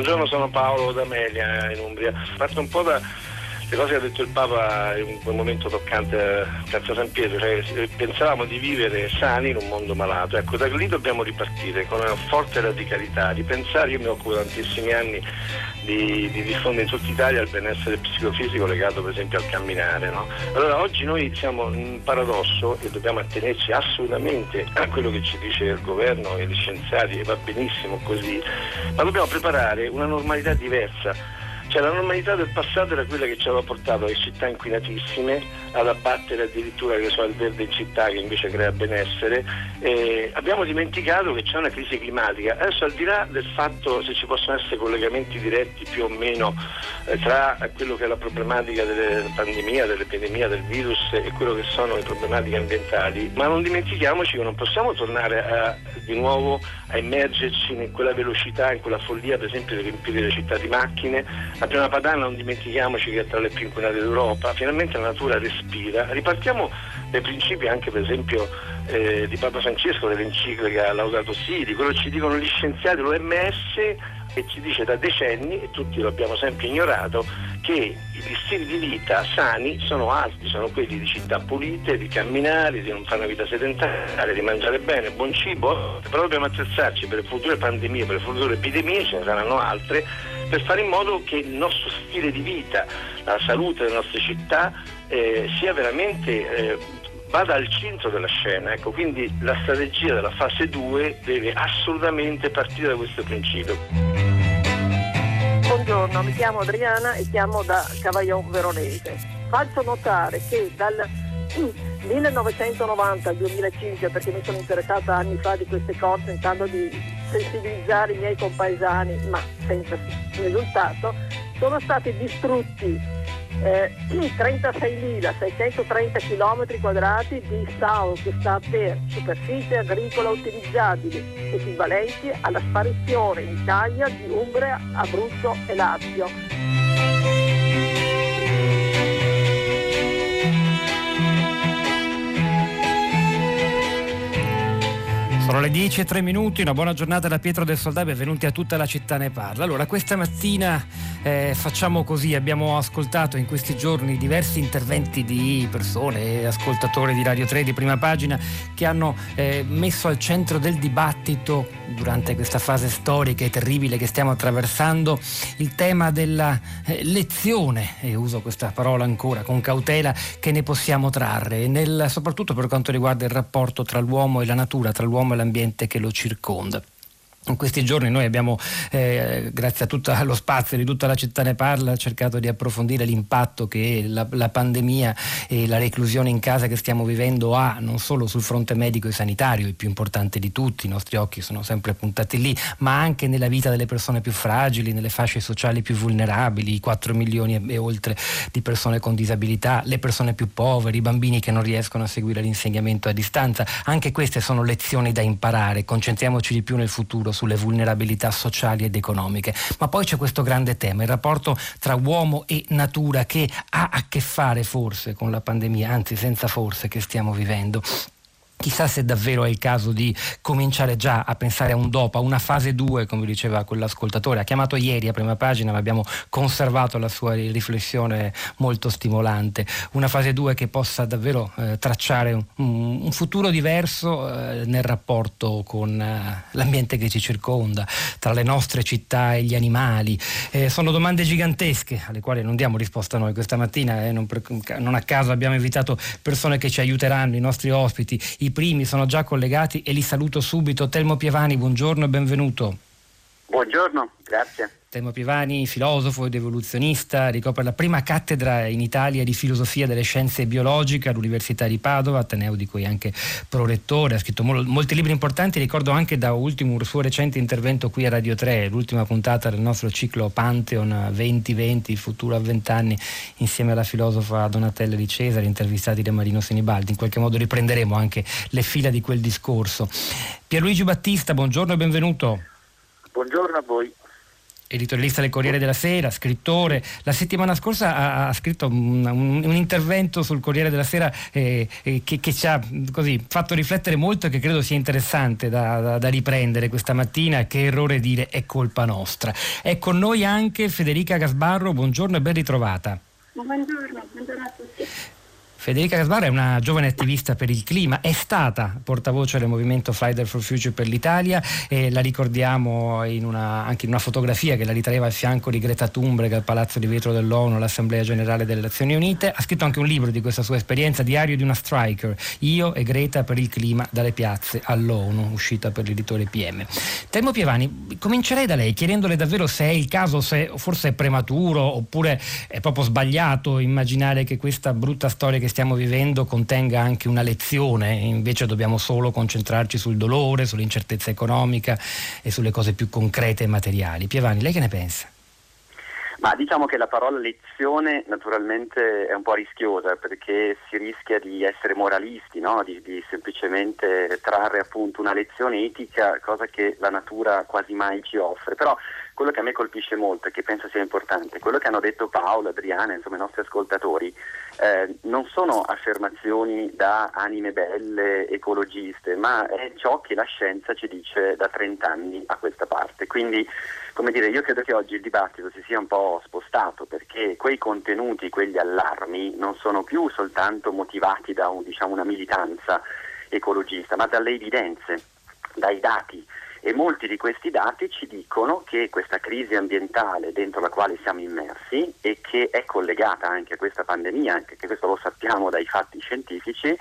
Buongiorno, sono Paolo D'Amelia in Umbria. Parto un po' da le cose che ha detto il Papa in quel momento toccante a Piazza San Pietro, cioè pensavamo di vivere sani in un mondo malato. Ecco, da lì dobbiamo ripartire con una forte radicalità, ripensare, io mi occupo tantissimi anni di, di diffondere in tutta Italia il benessere psicofisico legato per esempio al camminare. No? Allora oggi noi siamo in paradosso e dobbiamo attenerci assolutamente a quello che ci dice il governo e gli scienziati e va benissimo così, ma dobbiamo preparare una normalità diversa cioè la normalità del passato era quella che ci aveva portato alle città inquinatissime, ad abbattere addirittura so, il verde in città che invece crea benessere. Eh, abbiamo dimenticato che c'è una crisi climatica. Adesso al di là del fatto se ci possono essere collegamenti diretti più o meno eh, tra quello che è la problematica della pandemia, dell'epidemia, del virus e quello che sono le problematiche ambientali, ma non dimentichiamoci che non possiamo tornare a, di nuovo a immergerci in quella velocità, in quella follia per esempio di riempire le città di macchine, la prima padana non dimentichiamoci che è tra le più inquinate d'Europa, finalmente la natura respira. Ripartiamo dai principi anche per esempio eh, di Papa Francesco, dell'enciclica Laudato Si, di quello che ci dicono gli scienziati, l'OMS che ci dice da decenni, e tutti lo abbiamo sempre ignorato, che gli stili di vita sani sono altri, sono quelli di città pulite, di camminare, di non fare una vita sedentaria, di mangiare bene, buon cibo, però dobbiamo attrezzarci per le future pandemie, per le future epidemie, ce ne saranno altre, per fare in modo che il nostro stile di vita, la salute delle nostre città eh, sia veramente eh, vada al centro della scena. Ecco, quindi la strategia della fase 2 deve assolutamente partire da questo principio. Buongiorno, mi chiamo Adriana e chiamo da Cavaillon Veronese. Faccio notare che dal 1990 al 2005, perché mi sono interessata anni fa di queste cose, tentando di sensibilizzare i miei compaesani, ma senza risultato, sono stati distrutti eh, 36.630 km quadrati di SAO che sta per superficie agricola utilizzabili, equivalenti alla sparizione in Italia di Umbria, Abruzzo e Lazio. Sono le 10 e 3 minuti, una buona giornata da Pietro del Soldato, benvenuti a tutta la città ne parla. Allora, questa mattina eh, facciamo così, abbiamo ascoltato in questi giorni diversi interventi di persone, ascoltatori di Radio 3 di prima pagina, che hanno eh, messo al centro del dibattito durante questa fase storica e terribile che stiamo attraversando il tema della eh, lezione, e uso questa parola ancora con cautela, che ne possiamo trarre, nel, soprattutto per quanto riguarda il rapporto tra l'uomo e la natura, tra l'uomo e l'ambiente che lo circonda. In questi giorni noi abbiamo, eh, grazie a tutto lo spazio di tutta la città ne parla, cercato di approfondire l'impatto che la, la, pandemia e la reclusione in casa che stiamo vivendo ha non solo sul fronte medico e sanitario, il più importante di tutti, i nostri occhi sono sempre puntati lì, ma anche nella vita delle persone più fragili, nelle fasce sociali più vulnerabili, i 4 milioni e oltre di persone con disabilità, le persone più povere, i bambini che non riescono a seguire l'insegnamento a distanza. Anche queste sono lezioni da imparare, concentriamoci di più nel futuro sulle vulnerabilità sociali ed economiche. Ma poi c'è questo grande tema, il rapporto tra uomo e natura che ha a che fare forse con la pandemia, anzi senza forse che stiamo vivendo. Chissà se davvero è il caso di cominciare già a pensare a un dopo, a una fase 2, come diceva quell'ascoltatore. Ha chiamato ieri a prima pagina, ma abbiamo conservato la sua riflessione molto stimolante. Una fase 2 che possa davvero eh, tracciare un, un, futuro diverso eh, nel rapporto con eh, l'ambiente che ci circonda, tra le nostre città e gli animali. Eh, sono domande gigantesche alle quali non diamo risposta noi questa mattina. Eh, non, per, non a caso abbiamo invitato persone che ci aiuteranno, i nostri ospiti. I i primi sono già collegati e li saluto subito. Telmo Pievani, buongiorno e benvenuto. Buongiorno, grazie. Telmo Pievani, filosofo ed evoluzionista, ricopre la prima cattedra in Italia di filosofia delle scienze biologiche all'Università di Padova, Ateneo di cui è anche prorettore, ha scritto mol- molti libri importanti, ricordo anche da ultimo un suo recente intervento qui a Radio 3, l'ultima puntata del nostro ciclo Pantheon 2020, il futuro a vent'anni, insieme alla filosofa Donatella di Cesare, intervistati da Marino Senibaldi. In qualche modo riprenderemo anche le fila di quel discorso. Pierluigi Battista, buongiorno e benvenuto. Buongiorno a voi. editorialista del Corriere della Sera, scrittore. La settimana scorsa ha, ha scritto un, un, un, intervento sul Corriere della Sera eh, eh, che, che, ci ha così, fatto riflettere molto e che credo sia interessante da, da, da, riprendere questa mattina. Che errore dire è colpa nostra. È con noi anche Federica Gasbarro, buongiorno e ben ritrovata. Buongiorno, buongiorno a tutti. Federica Gasbar è una giovane attivista per il clima, è stata portavoce del movimento Friday for Future per l'Italia e la ricordiamo in una, anche in una fotografia che la ritraeva al fianco di Greta Thunberg al Palazzo di Vetro dell'ONU, l'Assemblea Generale delle Nazioni Unite. Ha scritto anche un libro di questa sua esperienza, Diario di una striker, Io e Greta per il clima dalle piazze all'ONU, uscita per l'editore PM. Telmo Pievani, comincerei da lei chiedendole davvero se è il caso, se forse è prematuro oppure è proprio sbagliato immaginare che questa brutta storia che stiamo vivendo contenga anche una lezione, invece dobbiamo solo concentrarci sul dolore, sull'incertezza economica e sulle cose più concrete e materiali. Pievani, lei che ne pensa? Ma diciamo che la parola lezione naturalmente è un po' rischiosa perché si rischia di essere moralisti, no? di, di, semplicemente trarre appunto una lezione etica, cosa che la natura quasi mai ci offre. Però quello che a me colpisce molto e che penso sia importante, quello che hanno detto Paolo, Adriana, insomma i nostri ascoltatori, eh, non sono affermazioni da anime belle, ecologiste, ma è ciò che la scienza ci dice da 30 anni a questa parte. Quindi, come dire, io credo che oggi il dibattito si sia un po' spostato perché quei contenuti, quegli allarmi, non sono più soltanto motivati da un, diciamo, una militanza ecologista, ma dalle evidenze, dai dati e molti di questi dati ci dicono che questa crisi ambientale dentro la quale siamo immersi e che è collegata anche a questa pandemia, anche che questo lo sappiamo dai fatti scientifici,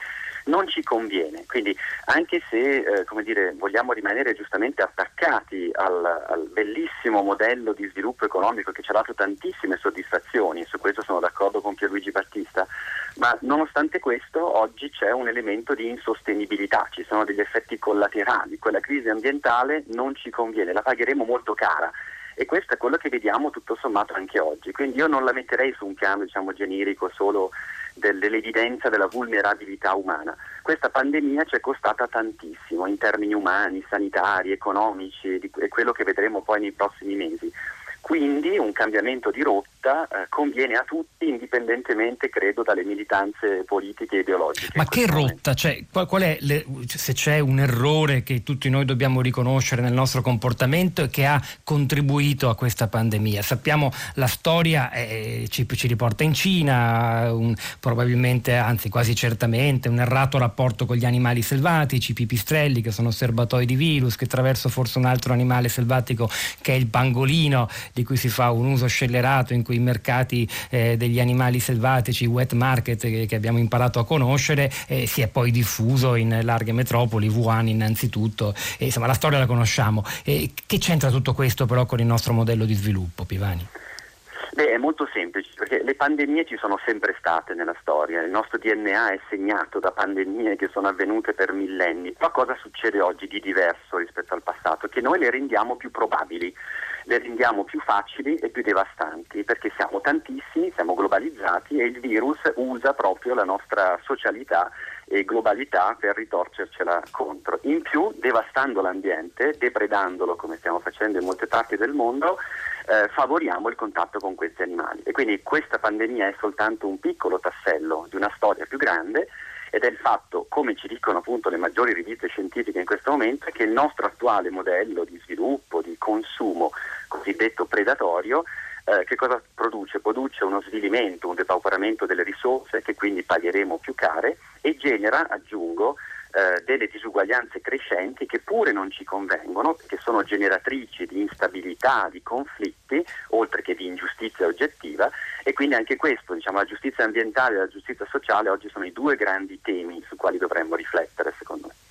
non ci conviene. Quindi anche se eh, dire, vogliamo rimanere giustamente attaccati al, al, bellissimo modello di sviluppo economico che ci ha dato tantissime soddisfazioni, su questo sono d'accordo con Pierluigi Battista, ma nonostante questo oggi c'è un elemento di insostenibilità, ci sono degli effetti collaterali, quella crisi ambientale non ci conviene, la pagheremo molto cara e questo è quello che vediamo tutto sommato anche oggi. Quindi io non la metterei su un piano diciamo, generico solo dell'evidenza della vulnerabilità umana. Questa pandemia ci è costata tantissimo in termini umani, sanitari, economici e quello che vedremo poi nei prossimi mesi. Quindi un cambiamento di rotta eh, conviene a tutti indipendentemente, credo, dalle militanze politiche e ideologiche. Ma che rotta? Cioè, qual, qual è le, se c'è un errore che tutti noi dobbiamo riconoscere nel nostro comportamento e che ha contribuito a questa pandemia? Sappiamo la storia eh, ci, ci, riporta in Cina, un, probabilmente, anzi quasi certamente, un errato rapporto con gli animali selvatici, i pipistrelli che sono serbatoi di virus, che attraverso forse un altro animale selvatico che è il pangolino di cui si fa un uso scellerato in cui i mercati eh, degli animali selvatici, wet market che, che abbiamo imparato a conoscere, eh, si è poi diffuso in larghe metropoli, Wuhan innanzitutto, e, insomma la storia la conosciamo. che c'entra tutto questo però con il nostro modello di sviluppo, Pivani? Beh, è molto semplice, perché le pandemie ci sono sempre state nella storia, il nostro DNA è segnato da pandemie che sono avvenute per millenni, ma cosa succede oggi di diverso rispetto al passato? Che noi le rendiamo più probabili le rendiamo più facili e più devastanti perché siamo tantissimi, siamo globalizzati e il virus usa proprio la nostra socialità e globalità per ritorcercela contro. In più, devastando l'ambiente, depredandolo come stiamo facendo in molte parti del mondo, eh, favoriamo il contatto con questi animali. E quindi questa pandemia è soltanto un piccolo tassello di una storia più grande ed è il fatto, come ci dicono appunto le maggiori riviste scientifiche in questo momento, che il nostro attuale modello di sviluppo, di consumo cosiddetto predatorio, eh, che cosa produce? Produce uno svilimento, un depauperamento delle risorse che quindi pagheremo più care e genera, aggiungo, eh, delle disuguaglianze crescenti che pure non ci convengono, perché sono generatrici di instabilità, di conflitti, oltre che di ingiustizia oggettiva e quindi anche questo, diciamo, la giustizia ambientale e la giustizia sociale oggi sono i due grandi temi su quali dovremmo riflettere, secondo me.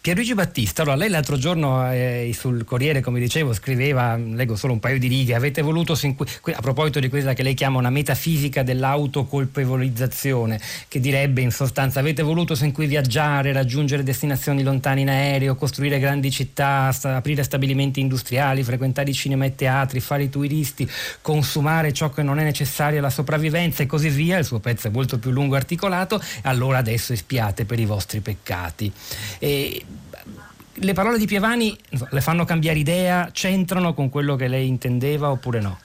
Pierluigi Battista, allora lei l'altro giorno eh, sul Corriere, come dicevo, scriveva, leggo solo un paio di righe, avete voluto, a proposito di quella che lei chiama una metafisica dell'autocolpevolizzazione, che direbbe in sostanza avete voluto sin qui viaggiare, raggiungere destinazioni lontane in aereo, costruire grandi città, aprire stabilimenti industriali, frequentare i cinema e teatri, fare i turisti, consumare ciò che non è necessario alla sopravvivenza e così via, il suo pezzo è molto più lungo e articolato, allora adesso espiate per i vostri peccati. E le parole di Pievani le fanno cambiare idea, c'entrano con quello che lei intendeva oppure no?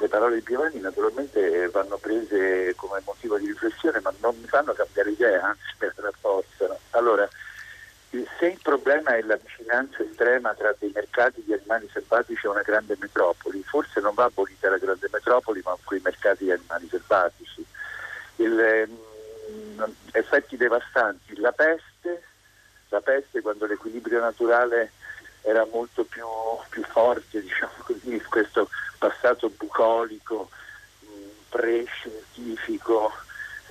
Le parole di Piovani naturalmente vanno prese come motivo di riflessione, ma non mi fanno cambiare idea, anzi la rafforzano. Allora, se il problema è la vicinanza estrema tra dei mercati di animali selvatici e una grande metropoli, forse non va abolita la grande metropoli, ma quei mercati di animali selvatici. Il, eh, effetti devastanti, la peste, la peste quando l'equilibrio naturale era molto più, più forte, diciamo così, questo passato bucolico, pre-scientifico,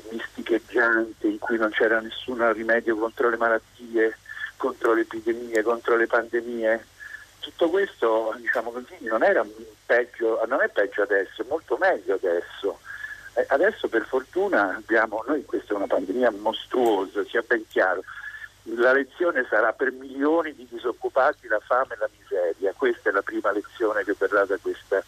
misticheggiante, in cui non c'era nessun rimedio contro le malattie, contro le epidemie, contro le pandemie. Tutto questo, diciamo così, non, peggio, non è peggio adesso, è molto meglio adesso. Eh, adesso per fortuna abbiamo, noi questa è una pandemia mostruosa, sia ben chiaro, la lezione sarà per milioni di disoccupati la fame e la miseria. Questa è la prima lezione che verrà da questa,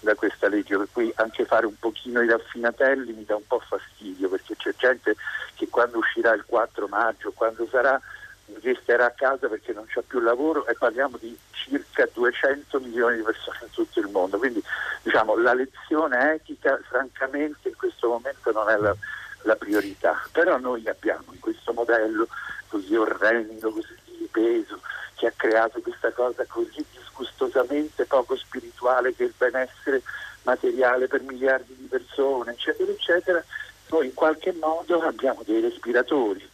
da questa legge, per cui anche fare un pochino i raffinatelli mi dà un po' fastidio, perché c'è gente che quando uscirà il 4 maggio, quando sarà, resterà a casa perché non c'è più lavoro e parliamo di circa 200 milioni di persone in tutto il mondo. Quindi diciamo, la lezione etica francamente in questo momento non è la, la priorità, però noi abbiamo in questo modello così orrendo, così di peso, che ha creato questa cosa così disgustosamente poco spirituale che il benessere materiale per miliardi di persone, eccetera, eccetera, noi in qualche modo abbiamo dei respiratori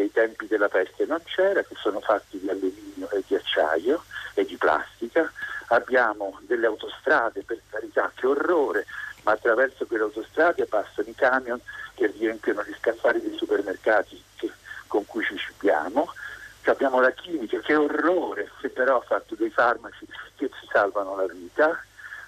che ai tempi della peste non c'era, che sono fatti di alluminio e di acciaio e di plastica, abbiamo delle autostrade, per carità, che orrore, ma attraverso quelle autostrade passano i camion che riempiono gli scaffali dei supermercati che con cui ci cibiamo, abbiamo la chimica, che orrore, che però ha fatto dei farmaci che ci salvano la vita,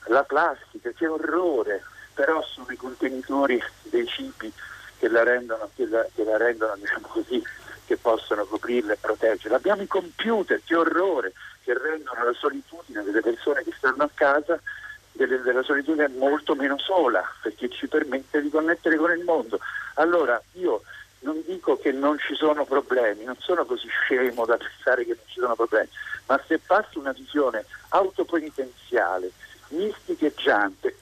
la plastica, che orrore, però sono i contenitori dei cibi che la rendono, che la, che la rendono diciamo così, che possono coprirla e proteggerla. Abbiamo i computer, che orrore, che rendono la solitudine delle persone che stanno a casa delle, della solitudine molto meno sola, perché ci permette di connettere con il mondo. Allora io non dico che non ci sono problemi, non sono così scemo da pensare che non ci sono problemi, ma se passi una visione autopenitenziale, misticheggiante,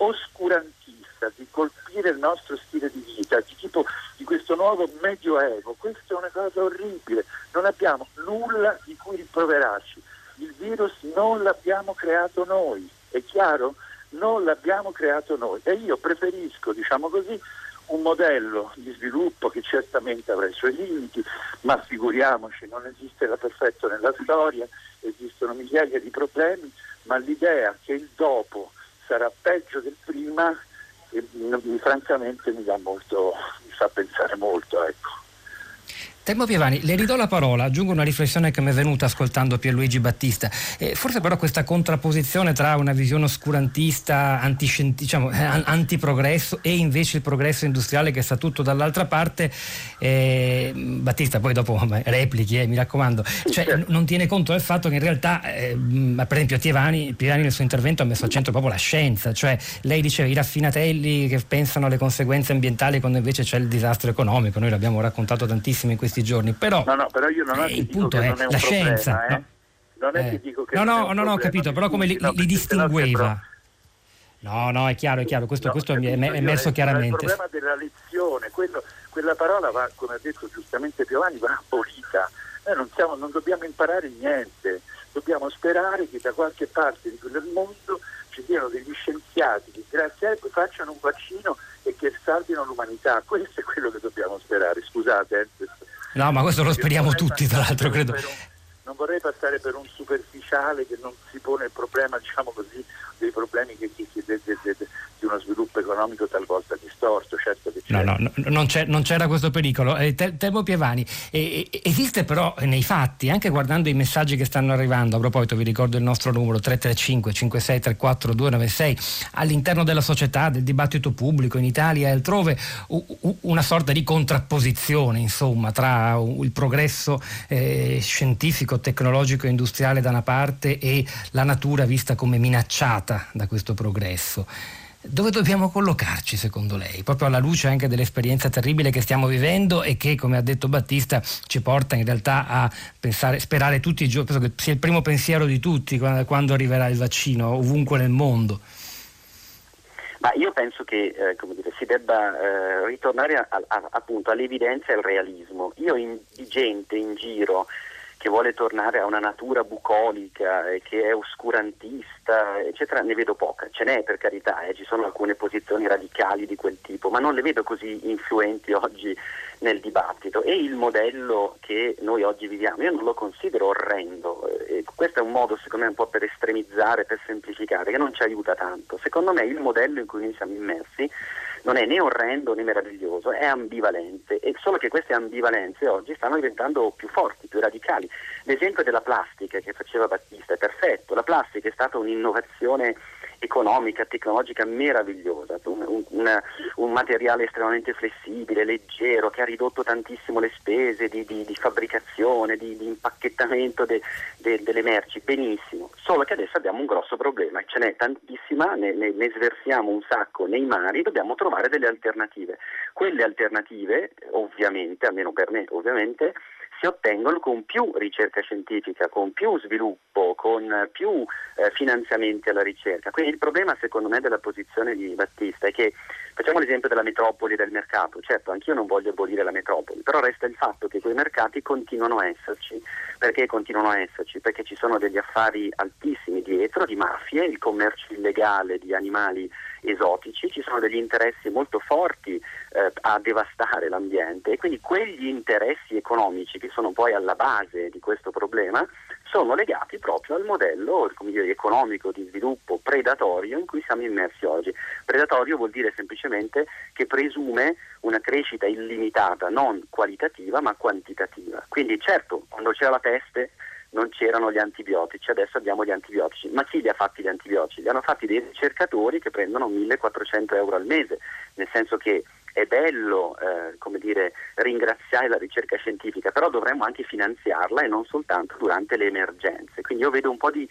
oscurantista di colpire il nostro stile di vita, di tipo di questo nuovo medioevo, questa è una cosa orribile, non abbiamo nulla di cui rimproverarci, il virus non l'abbiamo creato noi, è chiaro? Non l'abbiamo creato noi. E io preferisco, diciamo così, un modello di sviluppo che certamente avrà i suoi limiti, ma figuriamoci, non esiste la perfetto nella storia, esistono migliaia di problemi, ma l'idea che il dopo sarà peggio del prima, eh, francamente mi, molto, mi fa pensare molto. Ecco. Tempo Pievani, le ridò la parola, aggiungo una riflessione che mi è venuta ascoltando Pierluigi Battista. Eh, forse però questa contrapposizione tra una visione oscurantista, diciamo, eh, antiprogresso e invece il progresso industriale che sta tutto dall'altra parte, eh, Battista poi dopo replichi, eh, mi raccomando, cioè, non tiene conto del fatto che in realtà, eh, per esempio Pievani, Pievani nel suo intervento ha messo al centro proprio la scienza, cioè lei diceva i raffinatelli che pensano alle conseguenze ambientali quando invece c'è il disastro economico, noi l'abbiamo raccontato tantissimo in questi questi giorni. Però, no, no, però io non ho eh, il punto è, la scienza. Problema, eh? Non è che eh. dico che no, no, no, no, ho capito, però come li, li distingueva? No, no, è chiaro, è chiaro, questo, no, questo capito, è emerso chiaramente. Il problema della lezione, quello, quella parola va, come ha detto giustamente Piovani, va abolita. Noi non, siamo, non dobbiamo imparare niente, dobbiamo sperare che da qualche parte di quel mondo ci siano degli scienziati che grazie a ecco facciano un vaccino e che salvino l'umanità. Questo è quello che dobbiamo sperare. Scusate. Eh. No, ma questo lo speriamo tutti, tra l'altro, credo. Un, non vorrei passare per un superficiale che non si pone il problema, diciamo così, dei problemi che, che, che de, di uno sviluppo economico talvolta distorto. Certo che no, no, no non, non, c'era questo pericolo. Eh, Temo Pievani, eh, esiste però nei fatti, anche guardando i messaggi che stanno arrivando, a proposito vi ricordo il nostro numero 335 5634 296, all'interno della società, del dibattito pubblico in Italia e altrove, una sorta di contrapposizione insomma tra il progresso eh, scientifico, tecnologico e industriale da una parte e la natura vista come minacciata da questo progresso. Dove dobbiamo collocarci secondo lei? Proprio alla luce anche dell'esperienza terribile che stiamo vivendo e che, come ha detto Battista, ci porta in realtà a pensare, sperare tutti i giorni, penso che sia il primo pensiero di tutti quando, arriverà il vaccino ovunque nel mondo. Ma io penso che eh, dire, si debba eh, ritornare a, a, appunto all'evidenza e al realismo. Io in, di gente in giro che vuole tornare a una natura bucolica, e che è oscurantista, eccetera, ne vedo poca. Ce n'è per carità, eh, ci sono alcune posizioni radicali di quel tipo, ma non le vedo così influenti oggi nel dibattito. E il modello che noi oggi viviamo, io non lo considero orrendo. Eh, questo è un modo, secondo me, un po' per estremizzare, per semplificare, che non ci aiuta tanto. Secondo me il modello in cui noi siamo immersi non è né orrendo né meraviglioso, è ambivalente e solo che queste ambivalenze oggi stanno diventando più forti, più radicali. L'esempio della plastica che faceva Battista è perfetto, la plastica è stata un'innovazione economica, tecnologica meravigliosa, un, un, un, materiale estremamente flessibile, leggero, che ha ridotto tantissimo le spese di, di, di fabbricazione, di, di impacchettamento de, de, delle merci, benissimo, solo che adesso abbiamo un grosso problema, ce n'è tantissima, ne, ne, ne sversiamo un sacco nei mari, dobbiamo trovare delle alternative. Quelle alternative, ovviamente, almeno per me, ovviamente, si ottengono con più ricerca scientifica, con più sviluppo, con più eh, finanziamenti alla ricerca. Quindi il problema secondo me della posizione di Battista è che facciamo l'esempio della metropoli e del mercato, certo anch'io non voglio abolire la metropoli, però resta il fatto che quei mercati continuano a esserci. Perché continuano a esserci? Perché ci sono degli affari altissimi dietro di mafie, il commercio illegale di animali esotici, ci sono degli interessi molto forti eh, a devastare l'ambiente e quindi quegli interessi economici che sono poi alla base di questo problema sono legati proprio al modello dire, economico di sviluppo predatorio in cui siamo immersi oggi. Predatorio vuol dire semplicemente che presume una crescita illimitata, non qualitativa ma quantitativa. Quindi certo, quando c'era la peste non c'erano gli antibiotici, adesso abbiamo gli antibiotici. Ma chi li ha fatti gli antibiotici? Li hanno fatti dei ricercatori che prendono 1400 euro al mese, nel senso che è bello eh, dire, ringraziare la ricerca scientifica, però dovremmo anche finanziarla e non soltanto durante le emergenze. Quindi io vedo un po' di,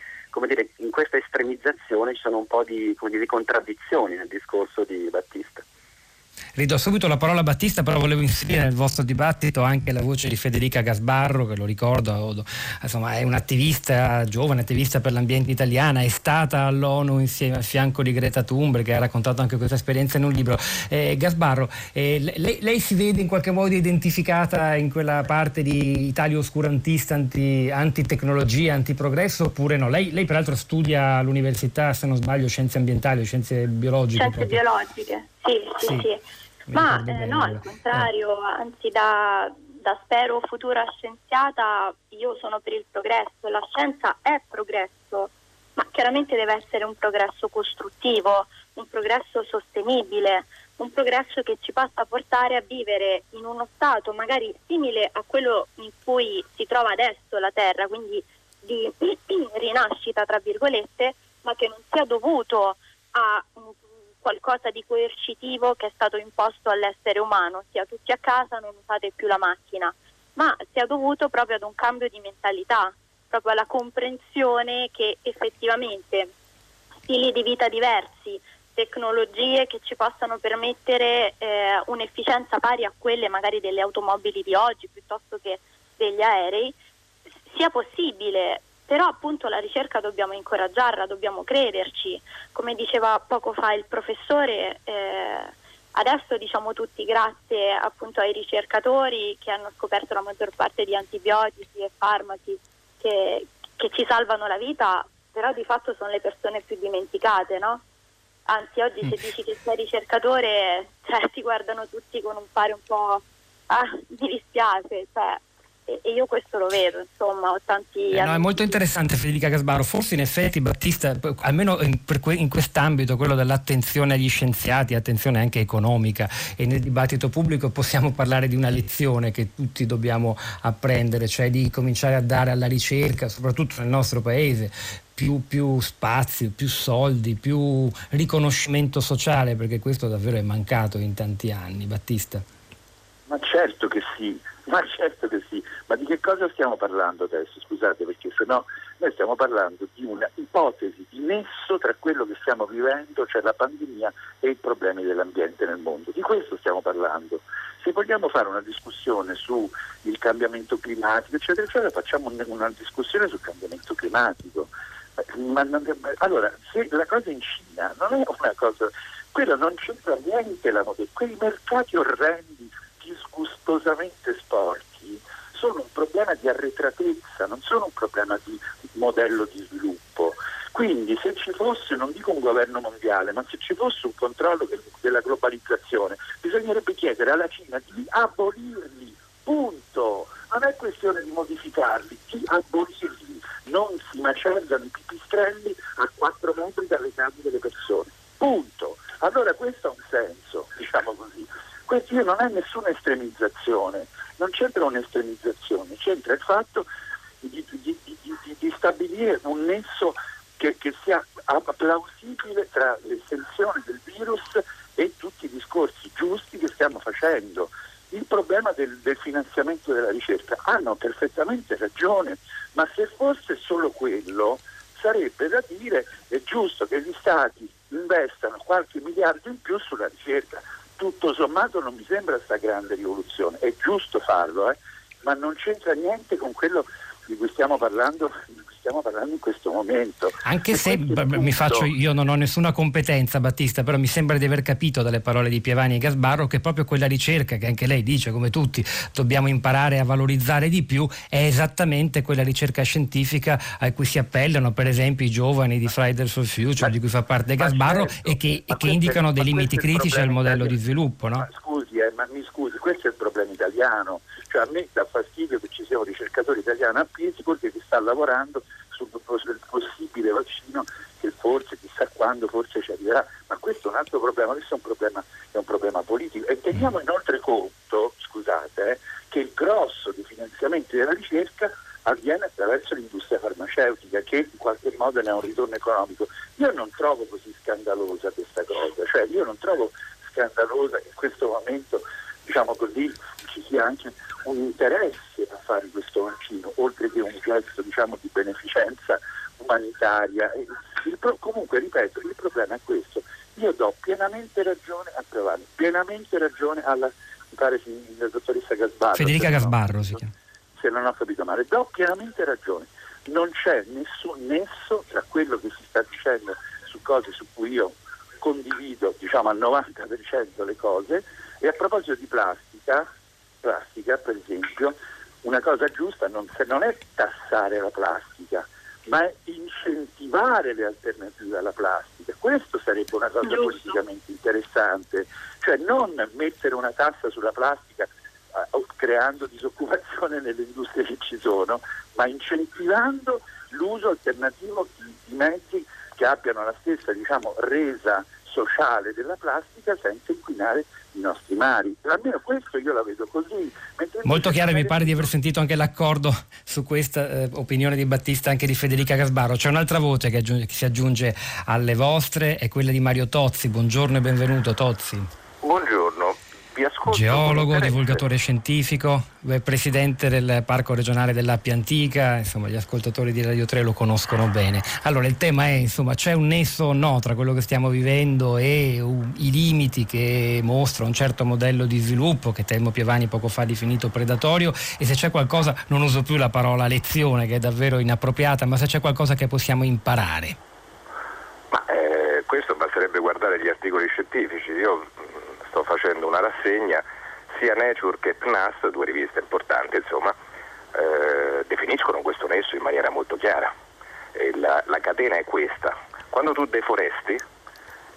dire, in questa estremizzazione ci sono un po' di, dire, di contraddizioni nel discorso di Battista. Ridò subito la parola a Battista, però volevo inserire nel vostro dibattito anche la voce di Federica Gasbarro, che lo ricordo, insomma, è un'attivista, giovane attivista per l'ambiente italiana, è stata all'ONU insieme a fianco di Greta Thunberg, che ha raccontato anche questa esperienza in un libro. Eh, Gasbarro, eh, lei, lei, si vede in qualche modo identificata in quella parte di Italia oscurantista, anti, antitecnologia, antiprogresso, oppure no? Lei, lei, peraltro studia all'università, se non sbaglio, scienze ambientali o scienze biologiche. Scienze proprio. biologiche. Sì, sì, sì. sì. Ma eh, no, al contrario, eh. anzi da, da spero futura scienziata io sono per il progresso, la scienza è progresso, ma chiaramente deve essere un progresso costruttivo, un progresso sostenibile, un progresso che ci possa portare a vivere in uno stato magari simile a quello in cui si trova adesso la Terra, quindi di rinascita tra virgolette, ma che non sia dovuto a qualcosa di coercitivo che è stato imposto all'essere umano, sia tutti a casa, non usate più la macchina, ma sia dovuto proprio ad un cambio di mentalità, proprio alla comprensione che effettivamente stili di vita diversi, tecnologie che ci possano permettere eh, un'efficienza pari a quelle magari delle automobili di oggi piuttosto che degli aerei, sia possibile però appunto la ricerca dobbiamo incoraggiarla, dobbiamo crederci, come diceva poco fa il professore, eh, adesso diciamo tutti grazie appunto ai ricercatori che hanno scoperto la maggior parte di antibiotici e farmaci che, che ci salvano la vita, però di fatto sono le persone più dimenticate, no? Anzi oggi se mm. dici che sei ricercatore cioè, ti guardano tutti con un fare un po' ah, mi dispiace, cioè, e io questo lo vedo, insomma, ho tanti... Eh no, è molto interessante Federica Gasbaro, forse in effetti Battista, almeno in, in, quest'ambito, quello dell'attenzione agli scienziati, attenzione anche economica e nel dibattito pubblico possiamo parlare di una lezione che tutti dobbiamo apprendere, cioè di cominciare a dare alla ricerca, soprattutto nel nostro paese, più, più, spazio, più soldi, più riconoscimento sociale, perché questo davvero è mancato in tanti anni. Battista. Ma certo che sì, ma certo che sì, ma di che cosa stiamo parlando adesso? Scusate, perché se no noi stiamo parlando di una ipotesi di nesso tra quello che stiamo vivendo, cioè la pandemia, e i problemi dell'ambiente nel mondo. Di questo stiamo parlando. Se vogliamo fare una discussione sul cambiamento climatico, eccetera, eccetera, facciamo una discussione sul cambiamento climatico. Ma, allora, se la cosa in Cina non è una cosa, quello non c'entra niente la moda, quei mercati orrendi, disgustosamente sporchi, sono un problema di arretratezza, non sono un problema di modello di sviluppo. Quindi se ci fosse, non dico un governo mondiale, ma se ci fosse un controllo del, della globalizzazione, bisognerebbe chiedere alla Cina di abolirli, punto. Non è questione di modificarli, di abolirli. Non si macellano i pipistrelli a 4 metri dalle case delle persone, punto. Allora questo ha un senso, diciamo così. Questo non è nessuna estremizzazione, non c'entra un'estremizzazione, c'entra il fatto di, di, di, di stabilire un nesso che, che, sia plausibile tra l'estensione del virus e tutti i discorsi giusti che stiamo facendo. Il problema del, del finanziamento della ricerca hanno perfettamente ragione, ma se fosse solo quello sarebbe da dire è giusto che gli stati investano qualche miliardo in più sulla ricerca tutto sommato non mi sembra questa grande rivoluzione, è giusto farlo, eh? ma non c'entra niente con quello di cui stiamo parlando stiamo parlando in questo momento. Anche e se b- mi faccio, io non ho nessuna competenza Battista, però mi sembra di aver capito dalle parole di Pievani e Gasbarro che proprio quella ricerca che anche lei dice, come tutti, dobbiamo imparare a valorizzare di più, è esattamente quella ricerca scientifica a cui si appellano per esempio i giovani di Fridays for Future, ma, di cui fa parte Gasbarro, certo, e che, e che indicano dei limiti critici al modello di sviluppo. No? Ma eh, ma mi scusi, questo è il problema italiano. Cioè a me dà fastidio che ci sia un ricercatore italiano a Pittsburgh che sta lavorando sul possibile vaccino che forse chissà quando forse ci arriverà, ma questo è un altro problema, questo è un problema, è un problema politico e teniamo inoltre conto, scusate, eh, che il grosso dei finanziamenti della ricerca avviene attraverso l'industria farmaceutica che in qualche modo ne ha un ritorno economico. Io non trovo così scandalosa questa cosa, cioè io non trovo scandalosa che in questo momento, diciamo così, ci sia anche un interesse a fare questo vaccino, oltre che un gesto diciamo, di beneficenza umanitaria. Pro- comunque, ripeto, il problema è questo. Io do pienamente ragione a Piovani, pienamente ragione alla, mi pare, la dottoressa Gasbarro. Federica Gasbarro si chiama. Se non ho capito male, do pienamente ragione. Non c'è nessun nesso tra quello che si sta dicendo su cose su cui io condivido diciamo al 90% le cose e a proposito di plastica plastica, per esempio, una cosa giusta non, non è tassare la plastica, ma è incentivare le alternative alla plastica. Questo sarebbe una cosa Giusto. politicamente interessante, cioè non mettere una tassa sulla plastica eh, creando disoccupazione nelle industrie che ci sono, ma incentivando l'uso alternativo di, di mezzi che abbiano la stessa diciamo, resa sociale della plastica senza inquinare i nostri mari. Almeno questo io la vedo così. Molto chiaro, mi pare di aver sentito anche l'accordo su questa eh, opinione di Battista anche di Federica Gasbaro. C'è un'altra voce che, aggiunge, che si aggiunge alle vostre, è quella di Mario Tozzi. Buongiorno e benvenuto Tozzi. Geologo, divulgatore scientifico, presidente del Parco regionale dell'Appia Antica, insomma gli ascoltatori di Radio 3 lo conoscono bene. Allora il tema è, insomma, c'è un nesso o no tra quello che stiamo vivendo e uh, i limiti che mostra un certo modello di sviluppo che Telmo Pievani poco fa ha definito predatorio e se c'è qualcosa, non uso più la parola lezione che è davvero inappropriata, ma se c'è qualcosa che possiamo imparare. Ma eh, questo basterebbe guardare gli articoli scientifici. Io sto facendo una rassegna, sia Nature che PNAS, due riviste importanti, insomma, eh, definiscono questo nesso in maniera molto chiara. La, la, catena è questa. Quando tu deforesti,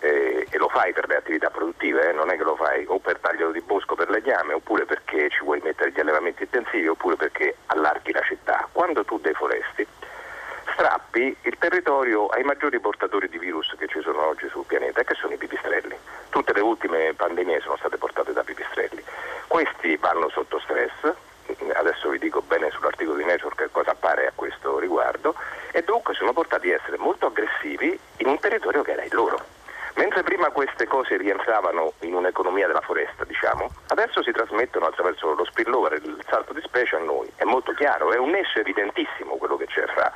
eh, e lo fai per le attività produttive, eh, non è che lo fai o per taglio di bosco per legname, oppure perché ci vuoi mettere gli allevamenti intensivi, oppure perché allarghi la città. Quando tu deforesti, strappi il territorio ai maggiori portatori di virus che ci sono oggi sul pianeta, che sono i pipistrelli. Tutte le ultime pandemie sono state portate da pipistrelli. Questi vanno sotto stress, adesso vi dico bene sull'articolo di Nature che cosa appare a questo riguardo, e dunque sono portati a essere molto aggressivi in un territorio che era il loro. Mentre prima queste cose rientravano in un'economia della foresta, diciamo, adesso si trasmettono attraverso lo spillover, il salto di specie a noi. È molto chiaro, è un nesso evidentissimo quello che c'è fra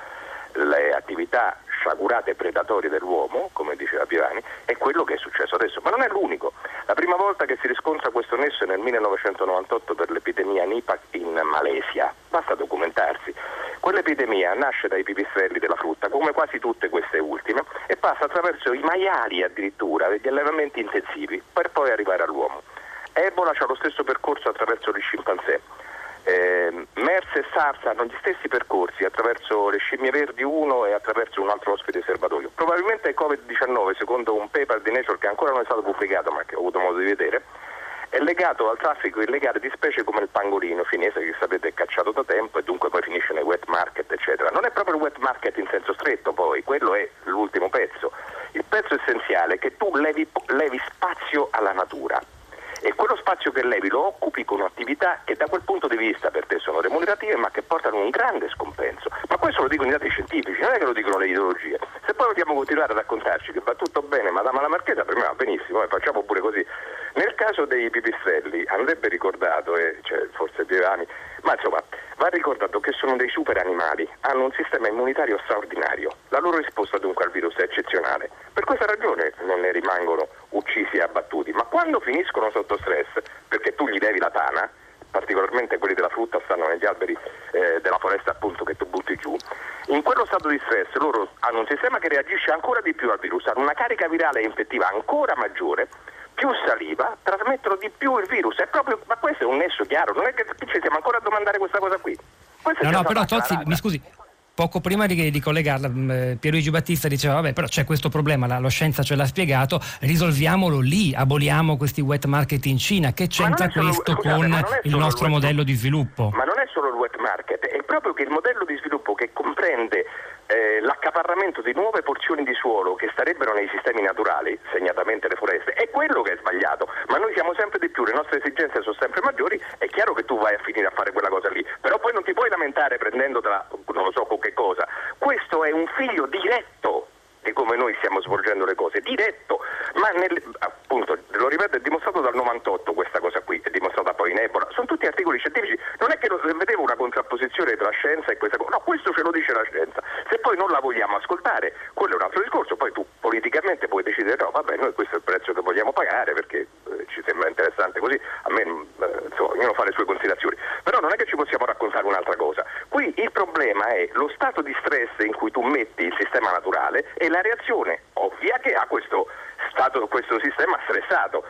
le attività sciagurate predatorie dell'uomo, come diceva Piovani, è quello che è successo adesso. Ma non è l'unico. La prima volta che si riscontra questo nesso è nel 1998 per l'epidemia Nipah in Malesia. Basta documentarsi. Quell'epidemia nasce dai pipistrelli della frutta, come quasi tutte queste ultime, e passa attraverso i maiali addirittura, degli allevamenti intensivi, per poi arrivare all'uomo. Ebola ha lo stesso percorso attraverso gli scimpanzé. Eh, MERS e SARS hanno gli stessi percorsi attraverso le scimmie verdi 1 e attraverso un altro ospite serbatoio. Probabilmente il Covid-19, secondo un paper di Nature che ancora non è stato pubblicato ma che ho avuto modo di vedere, è legato al traffico illegale di specie come il pangolino finese che sapete è cacciato da tempo e dunque poi finisce nei wet market eccetera. Non è proprio il wet market in senso stretto poi, quello è l'ultimo pezzo. Il pezzo essenziale è che tu levi, levi spazio alla natura e quello spazio che levi lo occupi con attività che da quel punto di vista per te sono remunerative ma che portano un grande scompenso. Ma questo lo dicono i dati scientifici, non è che lo dicono le ideologie. Se poi vogliamo continuare a raccontarci che va tutto bene, Madama la Marchesa per me va benissimo, eh, facciamo pure così. Nel caso dei pipistrelli andrebbe ricordato, e cioè, forse Pievani, ma insomma va ricordato che sono dei super animali, hanno un sistema immunitario straordinario, la loro risposta dunque al virus è eccezionale. Per questa ragione non ne rimangono uccisi e abbattuti, ma quando finiscono sotto stress, perché tu gli devi la tana, particolarmente quelli della frutta stanno negli alberi eh, della foresta appunto che tu butti giù, in quello stato di stress loro hanno un sistema che reagisce ancora di più al virus, hanno una carica virale infettiva ancora maggiore, più saliva, trasmettono di più il virus. È proprio, ma questo è un nesso chiaro, non è che ci siamo ancora a domandare questa cosa qui. Questa no, no, però Tozzi, mi scusi, poco prima di, di collegarla, mm, eh, Pierluigi Battista diceva vabbè però c'è questo problema, la, la, scienza ce l'ha spiegato, risolviamolo lì, aboliamo questi wet market in Cina, che c'entra solo, questo scusate, con il nostro modello di sviluppo? Ma non solo il wet market, è proprio che il modello di sviluppo che comprende eh, l'accaparramento di nuove porzioni di suolo che starebbero nei sistemi naturali, segnatamente le foreste, è quello che è sbagliato, ma noi siamo sempre di più, le nostre esigenze sono sempre maggiori, è chiaro che tu vai a finire a fare quella cosa lì, però poi non ti puoi lamentare prendendotela, non lo so con che cosa, questo è un figlio diretto di come noi stiamo svolgendo le cose, diretto, ma nel, appunto, lo ripeto, è dimostrato dal 98 questa cosa qui, è dimostrata poi in Tutti articoli scientifici, non è che vedevo una contrapposizione tra scienza e questa cosa, no, questo ce lo dice la scienza, se poi non la vogliamo ascoltare, quello è un altro discorso, poi tu politicamente puoi decidere, no, vabbè, noi questo è il prezzo che vogliamo pagare perché eh, ci sembra interessante così, a me, eh, insomma, ognuno fa le sue considerazioni, però non è che ci possiamo raccontare un'altra cosa, qui il problema è lo stato di stress in cui tu metti il sistema naturale e la reazione ovvia che ha questo, stato, questo sistema stressato.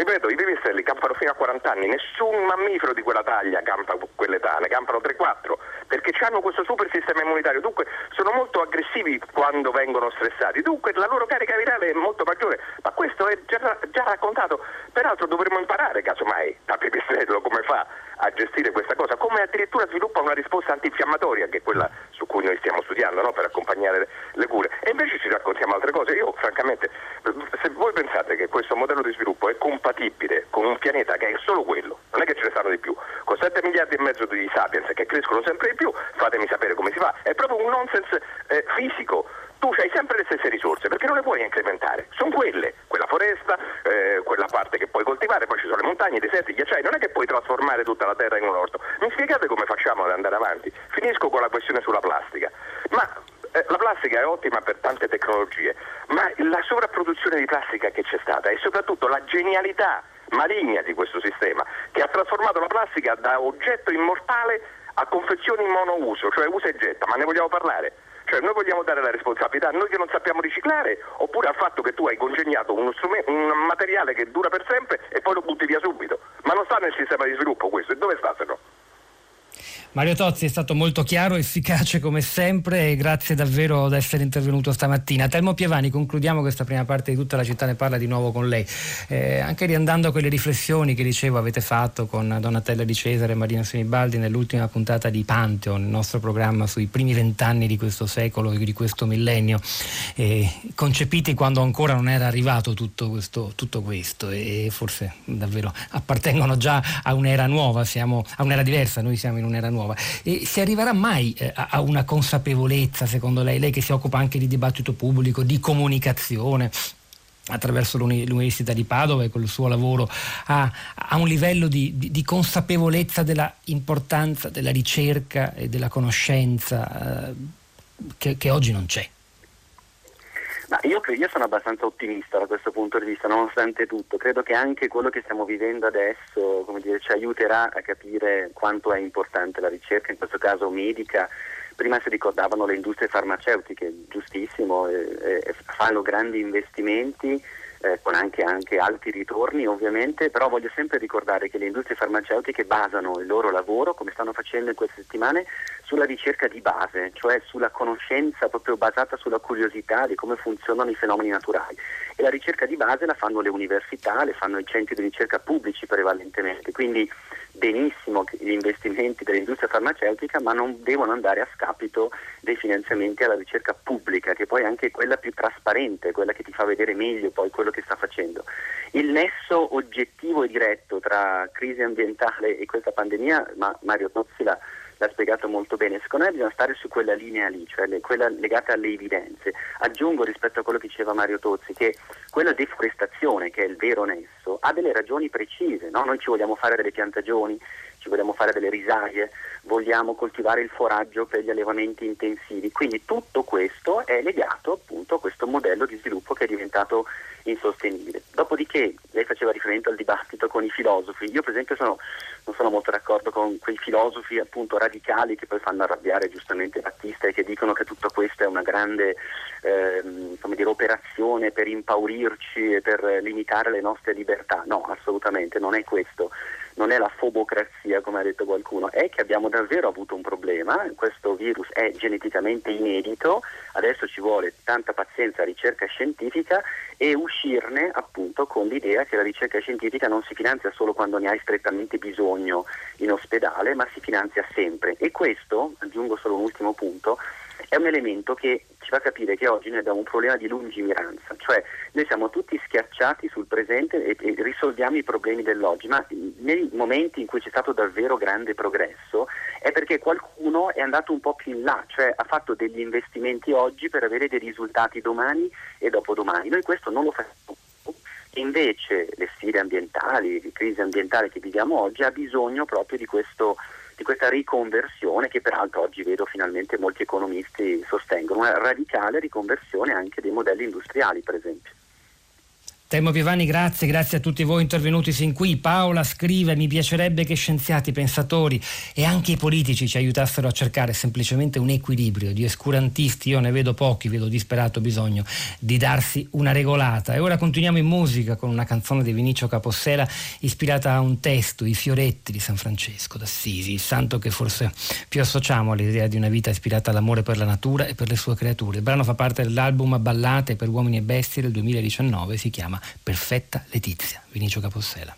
Ripeto, i pipistrelli campano fino a 40 anni, nessun mammifero di quella taglia campa quell'età, ne campano 3-4, perché hanno questo super sistema immunitario, dunque sono molto aggressivi quando vengono stressati, dunque la loro carica virale è molto maggiore, ma questo è già, già raccontato, peraltro dovremmo imparare casomai da pipistrello come fa a gestire questa cosa, come addirittura sviluppa una risposta antinfiammatoria, che è quella su cui noi stiamo studiando no? per accompagnare le cure. E invece ci raccontiamo altre cose. Io francamente, se voi pensate che questo modello di sviluppo è compatibile con un pianeta che è solo quello, non è che ce ne stanno di più, con 7 miliardi e mezzo di sapiens che crescono sempre di più, fatemi sapere come si fa. È proprio un nonsense eh, fisico tu hai sempre le stesse risorse perché non le puoi incrementare, sono quelle, quella foresta, eh, quella parte che puoi coltivare, poi ci sono le montagne, i deserti, i ghiacciai, non è che puoi trasformare tutta la terra in un orto. Mi spiegate come facciamo ad andare avanti? Finisco con la questione sulla plastica. Ma eh, la plastica è ottima per tante tecnologie, ma la sovrapproduzione di plastica che c'è stata e soprattutto la genialità maligna di questo sistema che ha trasformato la plastica da oggetto immortale a confezioni monouso, cioè usa e getta, ma ne vogliamo parlare? Cioè noi vogliamo dare la responsabilità a noi che non sappiamo riciclare oppure al fatto che tu hai congegnato un materiale che dura per sempre e poi lo butti via subito. Ma non sta nel sistema di sviluppo questo, e dove sta se no? Mario Tozzi è stato molto chiaro, efficace come sempre e grazie davvero di essere intervenuto stamattina. Telmo Pievani, concludiamo questa prima parte di tutta la città ne parla di nuovo con lei. Eh, anche riandando a quelle riflessioni che dicevo avete fatto con Donatella Di Cesare e Marina Senibaldi nell'ultima puntata di Pantheon, il nostro programma sui primi vent'anni di questo secolo, di questo millennio, eh, concepiti quando ancora non era arrivato tutto questo, tutto questo e forse davvero appartengono già a un'era nuova, siamo, a un'era diversa, noi siamo in un'era nuova nuova. E si arriverà mai eh, a una consapevolezza, secondo lei, lei che si occupa anche di dibattito pubblico, di comunicazione? attraverso l'Università di Padova e col suo lavoro a, a un livello di, di, di, consapevolezza della importanza della ricerca e della conoscenza eh, che, che oggi non c'è. Ma io, io, sono abbastanza ottimista da questo punto di vista, nonostante tutto. Credo che anche quello che stiamo vivendo adesso dire, ci aiuterà a capire quanto è importante la ricerca, in questo caso medica. Prima si ricordavano le industrie farmaceutiche, giustissimo, eh, eh, fanno grandi investimenti eh, con anche, anche, alti ritorni ovviamente, però voglio sempre ricordare che le industrie farmaceutiche basano il loro lavoro, come stanno facendo in queste settimane, sulla ricerca di base, cioè sulla conoscenza proprio basata sulla curiosità di come funzionano i fenomeni naturali. E la ricerca di base la fanno le università, le fanno i centri di ricerca pubblici prevalentemente, quindi benissimo gli investimenti dell'industria farmaceutica, ma non devono andare a scapito dei finanziamenti alla ricerca pubblica, che poi è anche quella più trasparente, quella che ti fa vedere meglio poi quello che sta facendo. Il nesso oggettivo e diretto tra crisi ambientale e questa pandemia, ma Mario Tozzi l'ha l'ha spiegato molto bene. Secondo me bisogna stare su quella linea lì, cioè le, quella legata alle evidenze. Aggiungo rispetto a quello che diceva Mario Tozzi che quella deforestazione, che è il vero nesso, ha delle ragioni precise. No? Noi ci vogliamo fare delle piantagioni, ci vogliamo fare delle risaie, vogliamo coltivare il foraggio per gli allevamenti intensivi. Quindi tutto questo è legato appunto a questo modello di sviluppo che è diventato insostenibile. Dopodiché lei faceva riferimento al dibattito con i filosofi. Io per esempio sono, non sono molto d'accordo con quei filosofi appunto radicali che poi fanno arrabbiare giustamente Battista e che dicono che tutto questo è una grande ehm, dire, operazione per impaurirci e per limitare le nostre libertà. No, assolutamente non è questo non è la fobocrazia come ha detto qualcuno, è che abbiamo davvero avuto un problema, questo virus è geneticamente inedito, adesso ci vuole tanta pazienza, ricerca scientifica e uscirne appunto con l'idea che la ricerca scientifica non si finanzia solo quando ne hai strettamente bisogno in ospedale, ma si finanzia sempre. E questo, aggiungo solo un ultimo punto, è un elemento che ci fa capire che oggi noi abbiamo un problema di lungimiranza, cioè noi siamo tutti schiacciati sul presente e, e, risolviamo i problemi dell'oggi, ma nei momenti in cui c'è stato davvero grande progresso è perché qualcuno è andato un po' più in là, cioè ha fatto degli investimenti oggi per avere dei risultati domani e dopodomani. Noi questo non lo facciamo invece le sfide ambientali, le crisi ambientali che viviamo oggi ha bisogno proprio di questo di questa riconversione che peraltro oggi vedo finalmente molti economisti sostengono, una radicale riconversione anche dei modelli industriali per esempio. Temo Piovani, grazie, grazie a tutti voi intervenuti sin qui. Paola scrive: Mi piacerebbe che scienziati, pensatori e anche i politici ci aiutassero a cercare semplicemente un equilibrio. Di oscurantisti io ne vedo pochi, vedo disperato bisogno di darsi una regolata. E ora continuiamo in musica con una canzone di Vinicio Capossela ispirata a un testo, I fioretti di San Francesco d'Assisi, il santo che forse più associamo all'idea di una vita ispirata all'amore per la natura e per le sue creature. Il brano fa parte dell'album Ballate per uomini e bestie del 2019, si chiama Perfetta Letizia, Vinicio Capossela.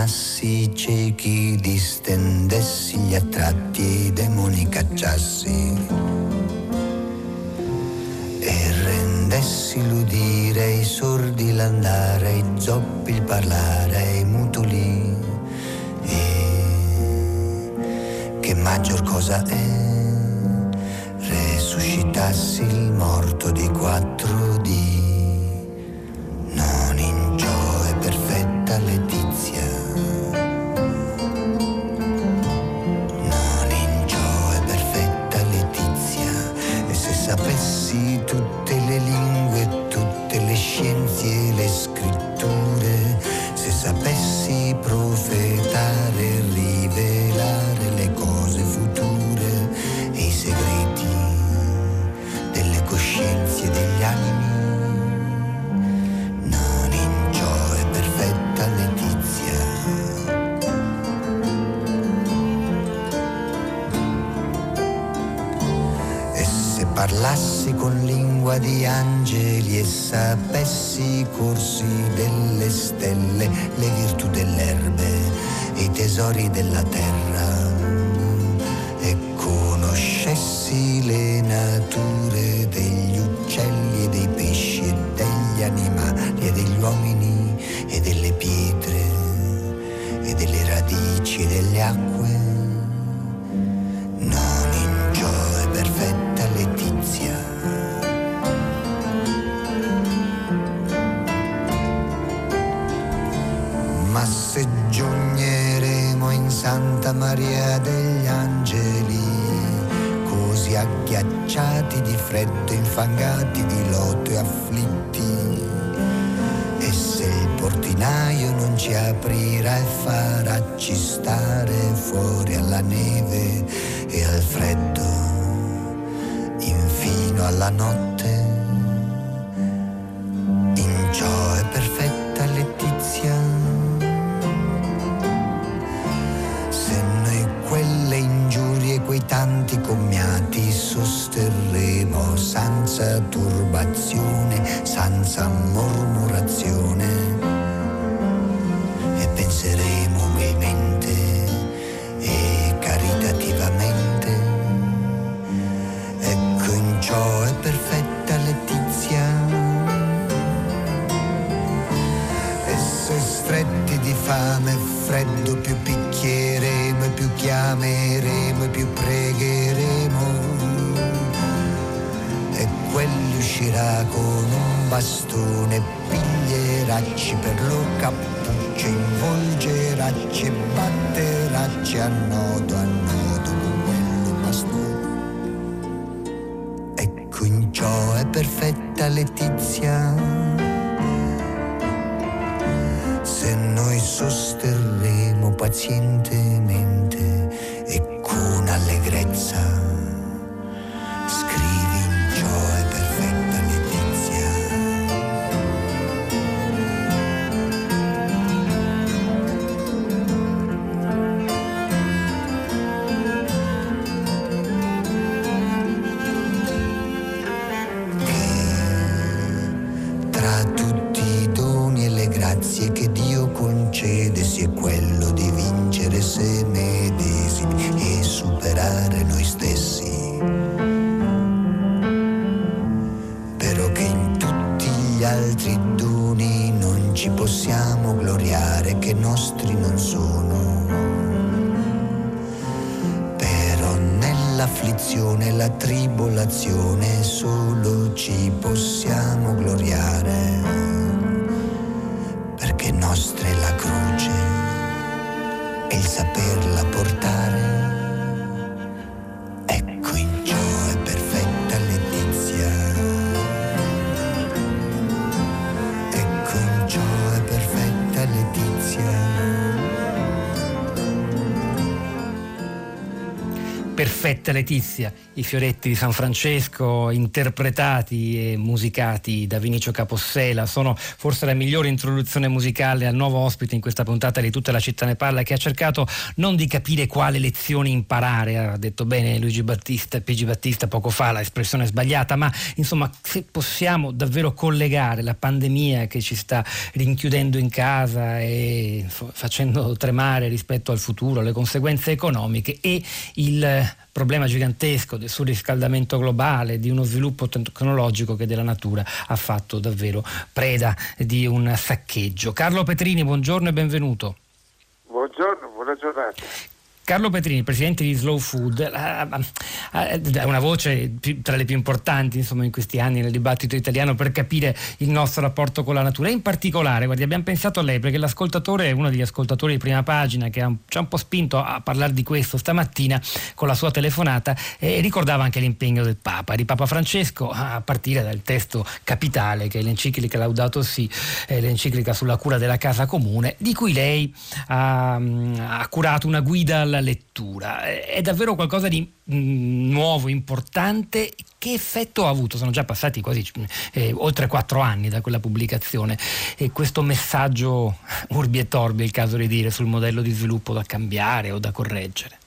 illuminassi ciechi, distendessi gli attratti e i demoni cacciassi potessi l'udire, i sordi l'andare, i zoppi il parlare, i mutuli. E che maggior cosa è resuscitassi il morto di quattro dì. Di angeli e sapessi i corsi delle stelle, le virtù delle erbe, i tesori della terra. E conoscessi le nature l'aria degli angeli, così agghiacciati di freddo, infangati di loto e afflitti. E se il portinaio non ci aprirà e farà-ci stare fuori alla neve e al freddo, infino alla notte, senza perfect Perfetta Letizia, i fioretti di San Francesco interpretati e musicati da Vinicio Capossela sono forse la migliore introduzione musicale al nuovo ospite in questa puntata di Tutta la città ne parla che ha cercato non di capire quale lezioni imparare, ha detto bene Luigi Battista, Pigi Battista poco fa, l'espressione sbagliata, ma insomma se possiamo davvero collegare la pandemia che ci sta rinchiudendo in casa e facendo tremare rispetto al futuro, le conseguenze economiche e il problema gigantesco del surriscaldamento globale, di uno sviluppo tecnologico che della natura ha fatto davvero preda di un saccheggio. Carlo Petrini, buongiorno e benvenuto. Buongiorno, buona giornata. Carlo Petrini, presidente di Slow Food, è una voce tra le più importanti insomma, in questi anni nel dibattito italiano per capire il nostro rapporto con la natura. In particolare, guardi, abbiamo pensato a lei perché l'ascoltatore uno degli ascoltatori di prima pagina che ci ha un po' spinto a parlare di questo stamattina con la sua telefonata e ricordava anche l'impegno del Papa, di Papa Francesco, a partire dal testo capitale che è l'enciclica Laudato Si, eh, l'enciclica sulla cura della casa comune, di cui lei ha, ha curato una guida alla lettura. È davvero qualcosa di mh, nuovo, importante. Che effetto ha avuto? Sono già passati quasi eh, oltre quattro anni da quella pubblicazione e questo messaggio urbi e torbi, è il caso di dire, sul modello di sviluppo da cambiare o da correggere.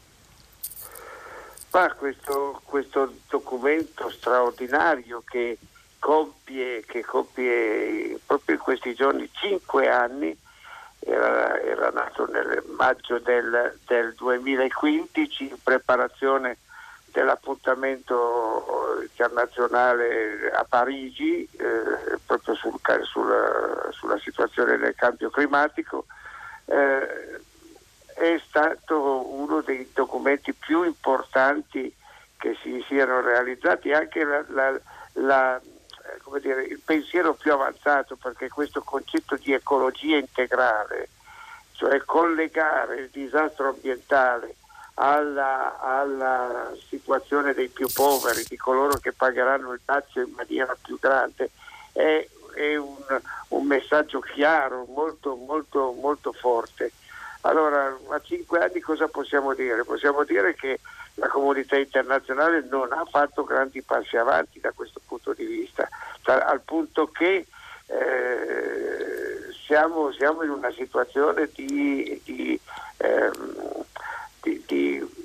Ma questo, questo documento straordinario che compie, che compie proprio in questi giorni cinque anni era, era nato nel maggio del, del, 2015 in preparazione dell'appuntamento internazionale a Parigi eh, proprio sul, sulla, sulla, situazione del cambio climatico. Eh, è stato uno dei documenti più importanti che si siano realizzati, anche la, la, la dire, il pensiero più avanzato perché questo concetto di ecologia integrale, cioè collegare il disastro ambientale alla, alla, situazione dei più poveri, di coloro che pagheranno il dazio in maniera più grande, è, è un, un, messaggio chiaro, molto, molto, molto forte. Allora, a cinque anni cosa possiamo dire? Possiamo dire che la comunità internazionale non ha fatto grandi passi avanti da questo punto di vista, al punto che eh, siamo, siamo, in una situazione di, di, ehm, di, di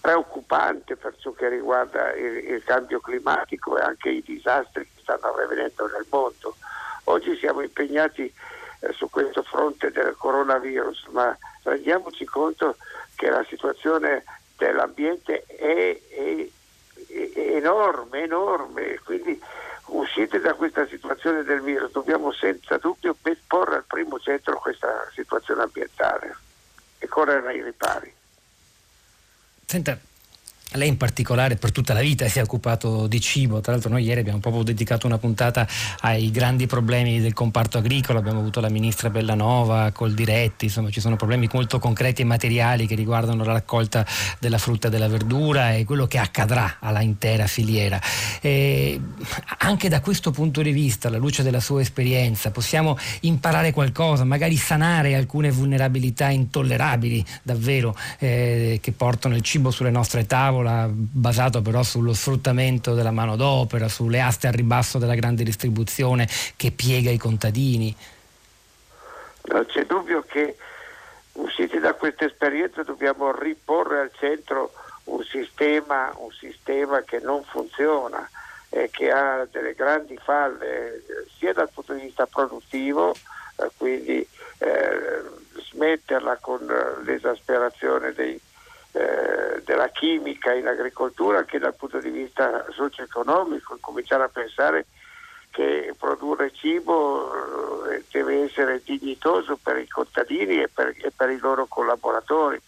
preoccupante per ciò che riguarda il, il, cambio climatico e anche i disastri che stanno avvenendo nel mondo. Oggi siamo impegnati eh, su questo fronte del coronavirus, ma rendiamoci conto che la situazione dell'ambiente è, è, è enorme, enorme, quindi uscite da questa situazione del virus dobbiamo senza dubbio porre al primo centro questa situazione ambientale e correre ai ripari. Senta, lei in particolare per tutta la vita si è occupato di cibo, tra l'altro noi ieri abbiamo proprio dedicato una puntata ai grandi problemi del comparto agricolo, abbiamo avuto la ministra Bellanova, col diretti, insomma ci sono problemi molto concreti e materiali che riguardano la raccolta della frutta e della verdura e quello che accadrà alla intera filiera. E anche da questo punto di vista, alla luce della sua esperienza, possiamo imparare qualcosa, magari sanare alcune vulnerabilità intollerabili davvero eh, che portano il cibo sulle nostre tavole tavola basato però sullo sfruttamento della manodopera, sulle aste a ribasso della grande distribuzione che piega i contadini? Non c'è dubbio che usciti da questa esperienza dobbiamo riporre al centro un sistema, un sistema che non funziona e che ha delle grandi falle sia dal punto di vista produttivo, eh, quindi eh, smetterla con l'esasperazione dei, eh, della chimica in agricoltura che dal punto di vista socio-economico, cominciare a pensare che produrre cibo eh, deve essere dignitoso per i contadini e per, e per i loro collaboratori.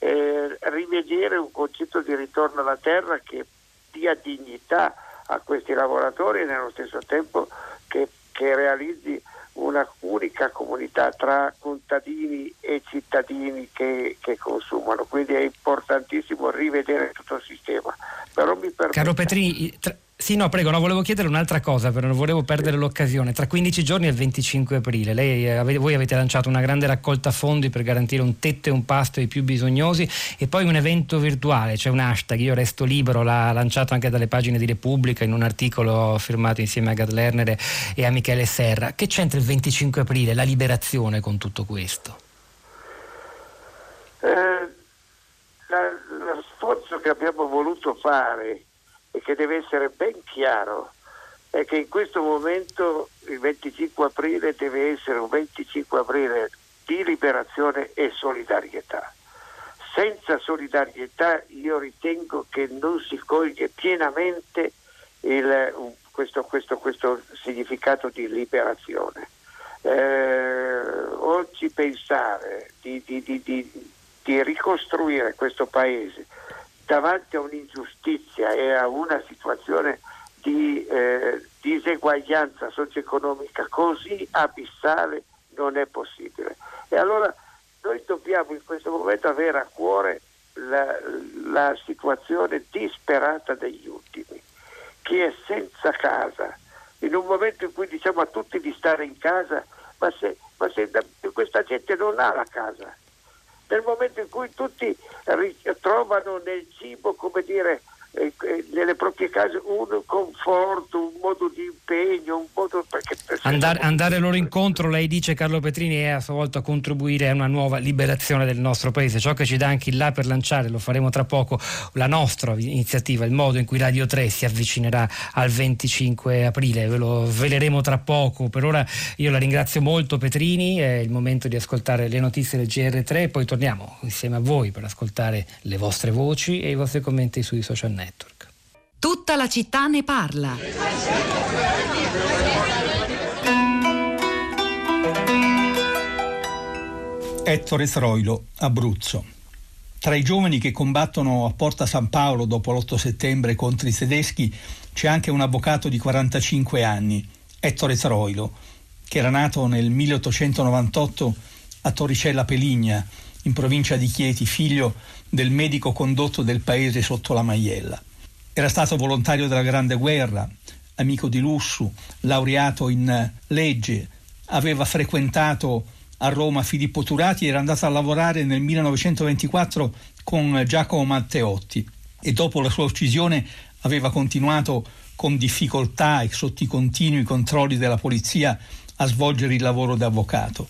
Eh, rivedere un concetto di ritorno alla terra che dia dignità a questi lavoratori e nello stesso tempo che, che realizzi una unica comunità tra contadini e cittadini che, che, consumano, quindi è importantissimo rivedere tutto il sistema. Però mi permette... Caro Petrini, tra sì, no, prego, no, volevo chiedere un'altra cosa, però non volevo perdere l'occasione. Tra 15 giorni e il 25 aprile, lei, eh, voi avete lanciato una grande raccolta fondi per garantire un tetto e un pasto ai più bisognosi e poi un evento virtuale, c'è cioè un hashtag, io resto libero, l'ha lanciato anche dalle pagine di Repubblica in un articolo firmato insieme a Gad Lerner e a Michele Serra. Che c'entra il 25 aprile, la liberazione con tutto questo? Eh, la, lo sforzo che abbiamo voluto fare e che deve essere ben chiaro è che in questo momento il 25 aprile deve essere un 25 aprile di liberazione e solidarietà. Senza solidarietà io ritengo che non si coglie pienamente il, questo, questo, questo, significato di liberazione. Eh, oggi pensare di, di, di, di ricostruire questo paese davanti a un'ingiustizia e a una situazione di eh, diseguaglianza socio-economica così abissale non è possibile. E allora noi dobbiamo in questo momento avere a cuore la, la situazione disperata degli ultimi, chi è senza casa, in un momento in cui diciamo a tutti di stare in casa, ma se, ma se questa gente non ha la casa, nel momento in cui tutti trovano nel cibo, come dire, eh, eh, nelle proprie case un conforto, un modo di impegno, un modo perché andare, andare loro incontro, lei dice Carlo Petrini, è a sua volta contribuire a una nuova liberazione del nostro paese, ciò che ci dà anche il là per lanciare, lo faremo tra poco, la nostra iniziativa, il modo in cui Radio 3 si avvicinerà al 25 aprile, ve lo sveleremo tra poco. Per ora io la ringrazio molto Petrini, è il momento di ascoltare le notizie del GR3 poi torniamo insieme a voi per ascoltare le vostre voci e i vostri commenti sui social network. Tutta la città ne parla. Ettore Troilo, Abruzzo. Tra i giovani che combattono a Porta San Paolo dopo l'8 settembre contro i tedeschi c'è anche un avvocato di 45 anni, Ettore Troilo, che era nato nel 1898 a Torricella Peligna, in provincia di Chieti, figlio del medico condotto del paese sotto la Maiella. Era stato volontario della Grande Guerra, amico di Lussu, laureato in legge, aveva frequentato a Roma Filippo Turati era andato a lavorare nel 1924 con Giacomo Matteotti e dopo la sua uccisione aveva continuato con difficoltà e sotto i continui controlli della polizia a svolgere il lavoro da avvocato.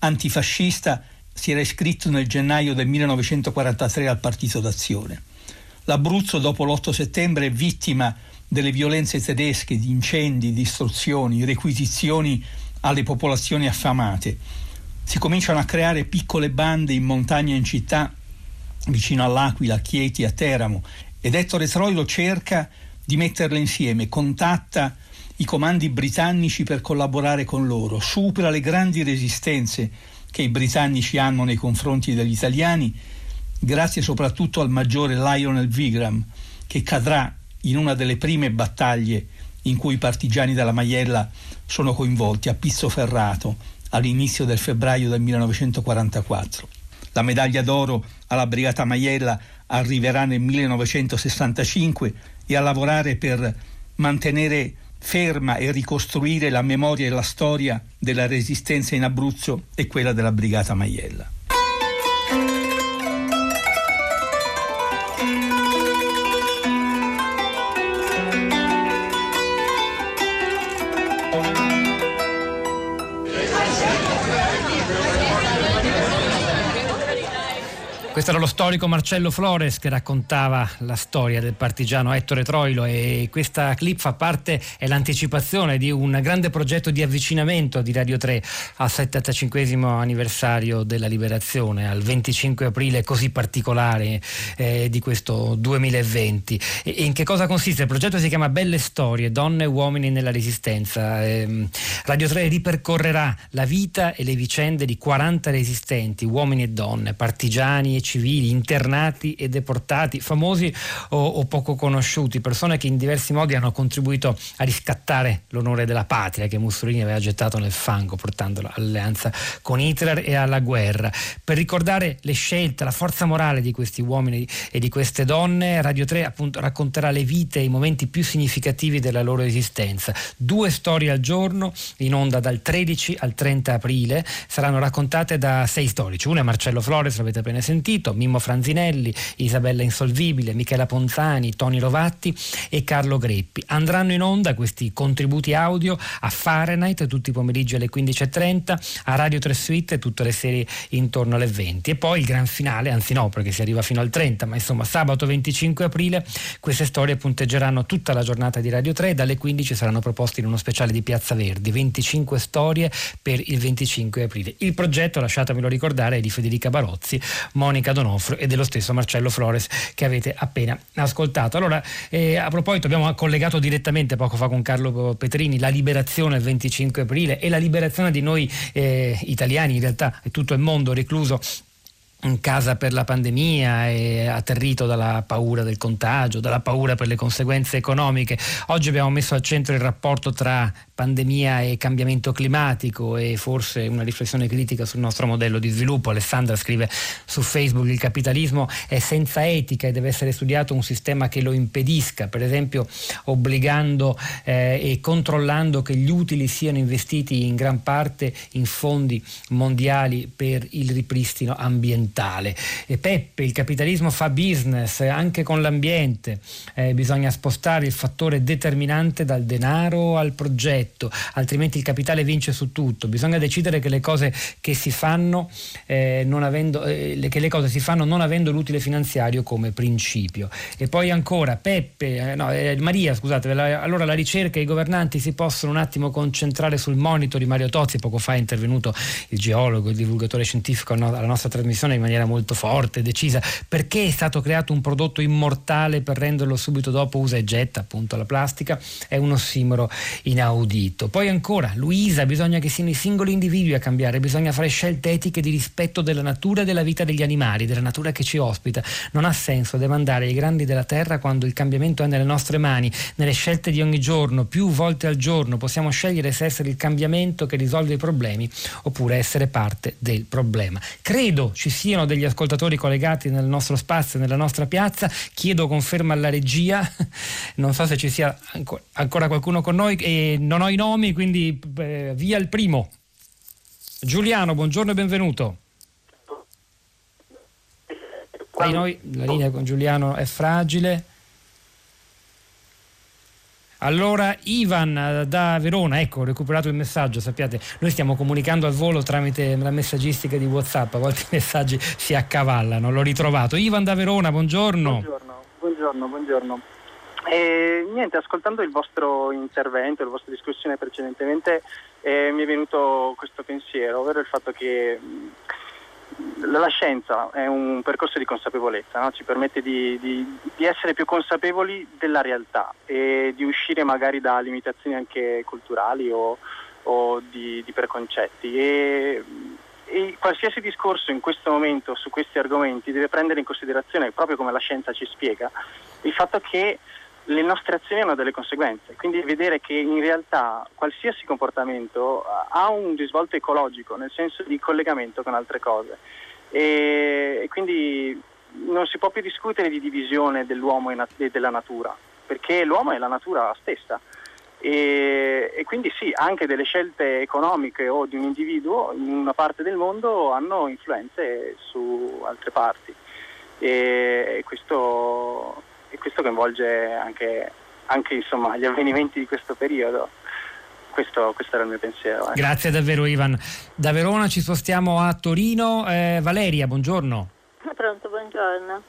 Antifascista, si era iscritto nel gennaio del 1943 al Partito d'Azione. L'Abruzzo dopo l'8 settembre è vittima delle violenze tedesche, di incendi, distruzioni, requisizioni alle popolazioni affamate. Si cominciano a creare piccole bande in montagna e in città, vicino all'Aquila, a Chieti, a Teramo, ed Ettore Troilo cerca di metterle insieme, contatta i comandi britannici per collaborare con loro, supera le grandi resistenze che i britannici hanno nei confronti degli italiani, grazie soprattutto al maggiore Lionel Vigram, che cadrà in una delle prime battaglie in cui i partigiani della Maiella sono coinvolti a Pizzo Ferrato all'inizio del febbraio del 1944. La medaglia d'oro alla Brigata Maiella arriverà nel 1965 e a lavorare per mantenere ferma e ricostruire la memoria e la storia della resistenza in Abruzzo e quella della Brigata Maiella. Questo era lo storico Marcello Flores che raccontava la storia del partigiano Ettore Troilo e questa clip fa parte, è l'anticipazione di un grande progetto di avvicinamento di Radio 3 al 75 anniversario della liberazione, al 25 aprile così particolare eh, di questo 2020. E, in che cosa consiste? Il progetto si chiama Belle Storie, donne e uomini nella resistenza. Eh, Radio 3 ripercorrerà la vita e le vicende di 40 resistenti, uomini e donne, partigiani e civili, internati e deportati, famosi o, o poco conosciuti, persone che in diversi modi hanno contribuito a riscattare l'onore della patria che Mussolini aveva gettato nel fango portandola all'alleanza con Hitler e alla guerra. Per ricordare le scelte, la forza morale di questi uomini e di queste donne, Radio 3 appunto racconterà le vite e i momenti più significativi della loro esistenza. Due storie al giorno, in onda dal 13 al 30 aprile, saranno raccontate da sei storici. Una è Marcello Flores, l'avete appena sentito, sentito, Mimmo Franzinelli, Isabella Insolvibile, Michela Ponzani, Toni Rovatti e Carlo Greppi. Andranno in onda questi contributi audio a Fahrenheit tutti i pomeriggi alle 15.30, a Radio 3 Suite tutte le serie intorno alle 20 e poi il gran finale, anzi no perché si arriva fino al 30, ma insomma sabato 25 aprile queste storie punteggeranno tutta la giornata di Radio 3 e dalle 15 saranno proposte in uno speciale di Piazza Verdi, 25 storie per il 25 aprile. Il progetto, lasciatemelo ricordare, è di Federica Barozzi, Monica Monica Donofrio e dello stesso Marcello Flores che avete appena ascoltato. Allora, eh, a proposito, abbiamo collegato direttamente poco fa con Carlo Petrini la liberazione il 25 aprile e la liberazione di noi eh, italiani, in realtà è tutto il mondo recluso in casa per la pandemia e atterrito dalla paura del contagio, dalla paura per le conseguenze economiche. Oggi abbiamo messo al centro il rapporto tra pandemia e cambiamento climatico e forse una riflessione critica sul nostro modello di sviluppo. Alessandra scrive su Facebook il capitalismo è senza etica e deve essere studiato un sistema che lo impedisca, per esempio obbligando eh, e controllando che gli utili siano investiti in gran parte in fondi mondiali per il ripristino ambientale. E Peppe, il capitalismo fa business anche con l'ambiente, eh, bisogna spostare il fattore determinante dal denaro al progetto detto, altrimenti il capitale vince su tutto. Bisogna decidere che le cose che si fanno, eh, non avendo, eh, che le cose si fanno non avendo l'utile finanziario come principio. E poi ancora, Peppe, eh, no, eh, Maria, scusate, la, allora la ricerca e i governanti si possono un attimo concentrare sul monito di Mario Tozzi, poco fa è intervenuto il geologo, il divulgatore scientifico alla nostra trasmissione in maniera molto forte, decisa, perché è stato creato un prodotto immortale per renderlo subito dopo usa e getta, appunto la plastica, è un ossimoro inaudito udito. Poi ancora, Luisa, bisogna che siano i singoli individui a cambiare, bisogna fare scelte etiche di rispetto della natura e della vita degli animali, della natura che ci ospita. Non ha senso demandare ai grandi della terra quando il cambiamento è nelle nostre mani, nelle scelte di ogni giorno, più volte al giorno. Possiamo scegliere se essere il cambiamento che risolve i problemi oppure essere parte del problema. Credo ci sia siano degli ascoltatori collegati nel nostro spazio, nella nostra piazza. Chiedo conferma alla regia, non so se ci sia ancora qualcuno con noi e non ho i nomi, quindi eh, via il primo. Giuliano, buongiorno e benvenuto. Noi, la linea con Giuliano è fragile. Allora Ivan eh, da Verona, ecco, ho recuperato il messaggio, sappiate, noi stiamo comunicando al volo tramite la messaggistica di Whatsapp, a volte i messaggi si accavallano, l'ho ritrovato. Ivan da Verona, buongiorno. Buongiorno, buongiorno, buongiorno. E, niente, ascoltando il vostro intervento, la vostra discussione precedentemente, eh, mi è venuto questo pensiero, ovvero il fatto che la scienza è un percorso di consapevolezza, no? ci permette di, di, di, essere più consapevoli della realtà e di uscire magari da limitazioni anche culturali o, o di, di, preconcetti. E, e qualsiasi discorso in questo momento su questi argomenti deve prendere in considerazione, proprio come la scienza ci spiega, il fatto che le nostre azioni hanno delle conseguenze, quindi vedere che in realtà qualsiasi comportamento ha un risvolto ecologico, nel senso di collegamento con altre cose. E, quindi non si può più discutere di divisione dell'uomo e della natura, perché l'uomo è la natura stessa. E, e, quindi sì, anche delle scelte economiche o di un individuo in una parte del mondo hanno influenze su altre parti. E questo e questo coinvolge anche, anche insomma, gli avvenimenti di questo periodo. Questo, questo, era il mio pensiero. Eh. Grazie davvero Ivan. Da Verona ci spostiamo a Torino. Eh, Valeria, buongiorno. Pronto, buongiorno.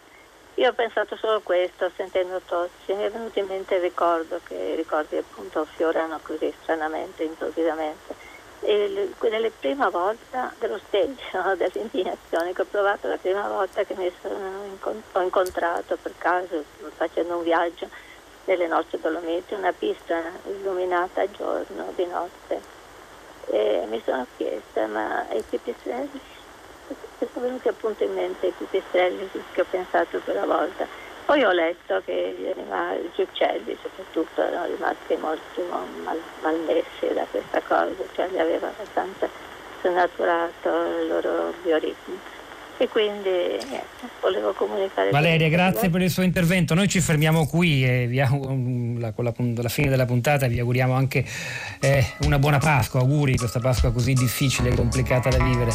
Io ho pensato solo questo, sentendo Tozzi, mi è venuto in mente il ricordo che i ricordi appunto fiorano così stranamente, improvvisamente nella prima volta dello stage, dell'indignazione che ho provato la prima volta che mi sono ho incontrato per caso facendo un viaggio nelle nostre Dolomiti, una pista illuminata a giorno, di notte. E mi sono chiesta, ma i pipistrelli? Mi sono venuti appunto in mente i pipistrelli che ho pensato quella volta poi ho letto che gli, animali, gli uccelli soprattutto erano rimasti molto mal, malmessi da questa cosa, cioè li aveva abbastanza snaturato il loro bioritmo e quindi niente, volevo comunicare. Valeria, grazie per il suo intervento. Noi ci fermiamo qui e vi, con la, la, fine della puntata vi auguriamo anche eh, una buona Pasqua. Auguri questa Pasqua così difficile e complicata da vivere.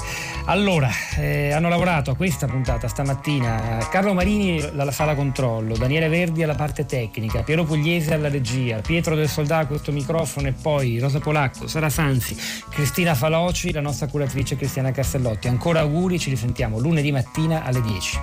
Allora, eh, hanno lavorato a questa puntata stamattina Carlo Marini alla sala controllo, Daniele Verdi alla parte tecnica, Piero Pugliese alla regia, Pietro del Soldato a questo microfono e poi Rosa Polacco, Sara Sanzi, Cristina Faloci, la nostra curatrice Cristiana Castellotti. Ancora auguri, ci risentiamo lunedì mattina alle 10.